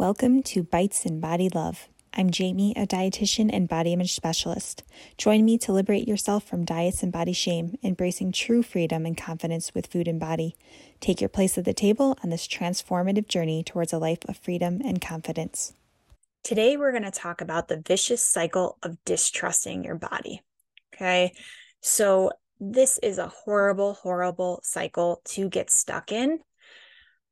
Welcome to Bites and Body Love. I'm Jamie, a dietitian and body image specialist. Join me to liberate yourself from diets and body shame, embracing true freedom and confidence with food and body. Take your place at the table on this transformative journey towards a life of freedom and confidence. Today, we're going to talk about the vicious cycle of distrusting your body. Okay. So, this is a horrible, horrible cycle to get stuck in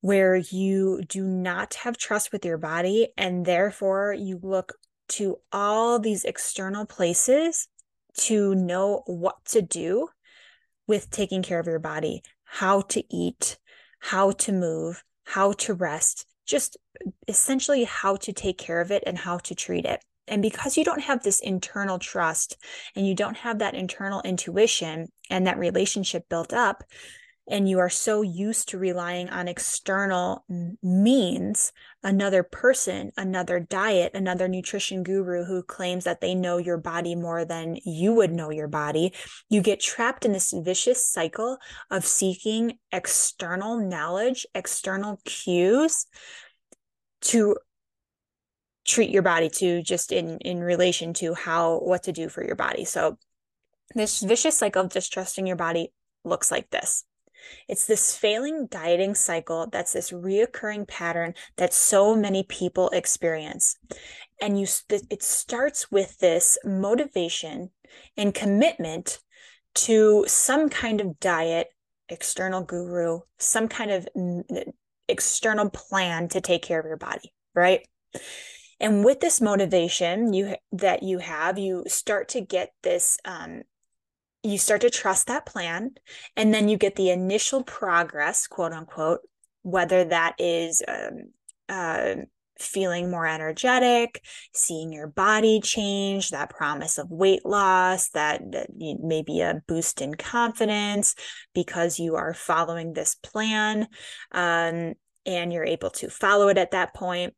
where you do not have trust with your body and therefore you look to all these external places to know what to do with taking care of your body, how to eat, how to move, how to rest, just essentially how to take care of it and how to treat it. And because you don't have this internal trust and you don't have that internal intuition and that relationship built up, and you are so used to relying on external means another person another diet another nutrition guru who claims that they know your body more than you would know your body you get trapped in this vicious cycle of seeking external knowledge external cues to treat your body to just in in relation to how what to do for your body. So this vicious cycle of distrusting your body looks like this it's this failing dieting cycle that's this reoccurring pattern that so many people experience. And you it starts with this motivation and commitment to some kind of diet, external guru, some kind of external plan to take care of your body, right? And with this motivation you that you have, you start to get this um, you start to trust that plan and then you get the initial progress quote unquote whether that is um, uh, feeling more energetic seeing your body change that promise of weight loss that, that maybe a boost in confidence because you are following this plan um, and you're able to follow it at that point.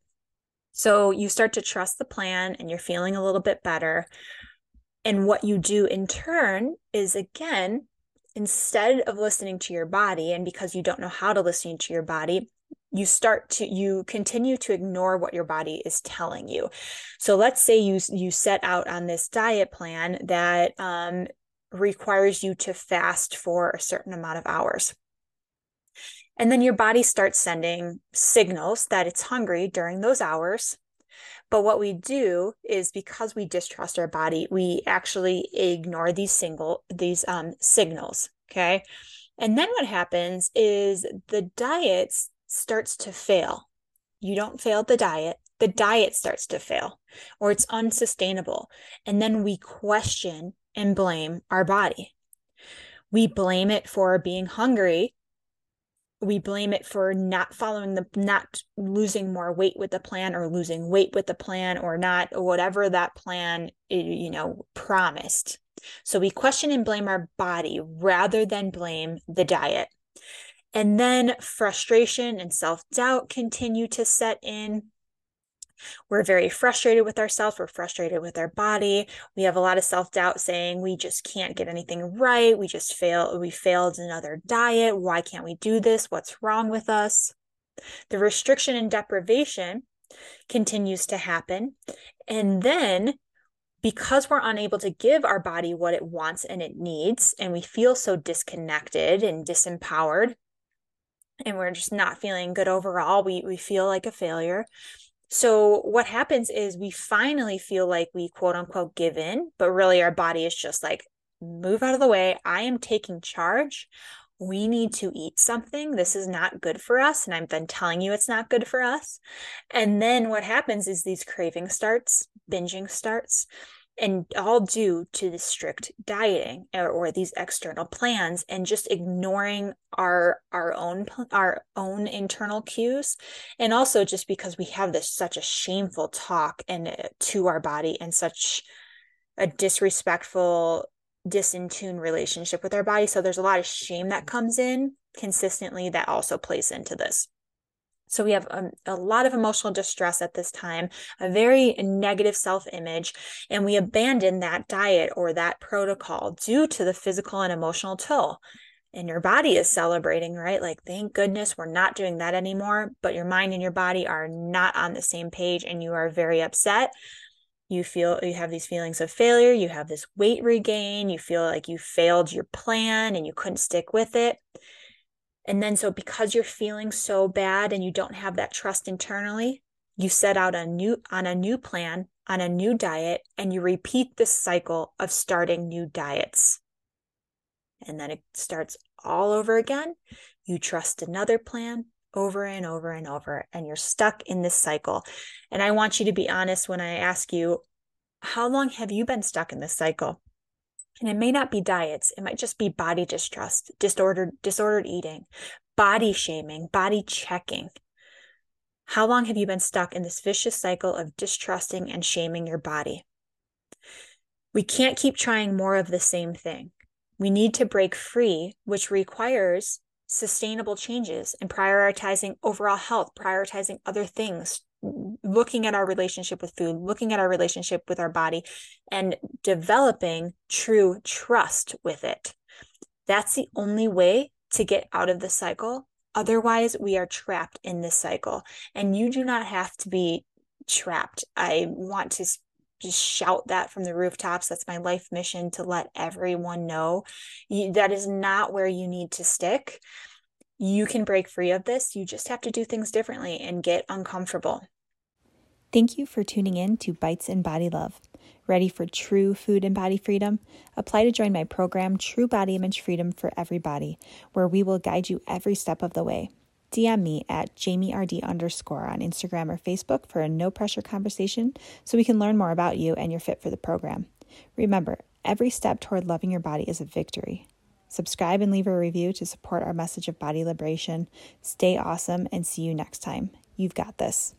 So you start to trust the plan and you're feeling a little bit better and what you do in turn is again, instead of listening to your body, and because you don't know how to listen to your body, you start to you continue to ignore what your body is telling you. So let's say you you set out on this diet plan that um, requires you to fast for a certain amount of hours. And then your body starts sending signals that it's hungry during those hours but what we do is because we distrust our body, we actually ignore these single these um, signals. Okay. And then what happens is the diet starts to fail. You don't fail the diet, the diet starts to fail or it's unsustainable. And then we question and blame our body. We blame it for being hungry we blame it for not following the not losing more weight with the plan or losing weight with the plan or not or whatever that plan you know promised. So we question and blame our body rather than blame the diet. And then frustration and self-doubt continue to set in we're very frustrated with ourselves. We're frustrated with our body. We have a lot of self doubt saying we just can't get anything right. We just fail. We failed another diet. Why can't we do this? What's wrong with us? The restriction and deprivation continues to happen. And then because we're unable to give our body what it wants and it needs, and we feel so disconnected and disempowered, and we're just not feeling good overall, we, we feel like a failure. So what happens is we finally feel like we quote unquote give in, but really our body is just like, move out of the way. I am taking charge. We need to eat something. This is not good for us. And I've been telling you it's not good for us. And then what happens is these craving starts, binging starts and all due to the strict dieting or, or, these external plans and just ignoring our our own our own internal cues. And also just because we have this such a shameful talk and uh, to our body and such a disrespectful disintune relationship with our body. So there's a lot of shame that comes in consistently that also plays into this so we have a, um, a, lot of emotional distress at this time, a very negative self image, and we abandon that diet or that protocol due to the physical and emotional toll. and your body is celebrating, right? Like, thank goodness we're not doing that anymore. But your mind and your body are not on the same page and you are very upset. You feel you have these feelings of failure, you have this weight regain, you feel like you failed your plan and you couldn't stick with it. And then, so because you're feeling so bad and you don't have that trust internally, you set out a new on a new plan, on a new diet, and you repeat this cycle of starting new diets and then it starts all over again. You trust another plan over and over and over, and you're stuck in this cycle. And I want you to be honest when I ask you, how long have you been stuck in this cycle? And it may not be diets, it might just be body distrust, disordered, disordered eating, body shaming, body checking. How long have you been stuck in this vicious cycle of distrusting and shaming your body? We can't keep trying more of the same thing. We need to break free, which requires sustainable changes and prioritizing overall health, prioritizing other things, looking at our relationship with food, looking at our relationship with our body, and developing true trust with it. That's the only way to get out of the cycle. Otherwise, we are trapped in this cycle, and you do not have to be trapped. I want to just shout that from the rooftops. That's my life mission to let everyone know you, that is not where you need to stick. You can break free of this. You just have to do things differently and get uncomfortable. Thank you for tuning in to Bites and Body Love. Ready for true food and body freedom? Apply to join my program, True Body Image Freedom for Everybody, where we will guide you every step of the way. DM me at JamieRD underscore on Instagram or Facebook for a no pressure conversation so we can learn more about you and your fit for the program. Remember, every step toward loving your body is a victory. Subscribe and leave a review to support our message of body liberation. Stay awesome and see you next time. You've got this.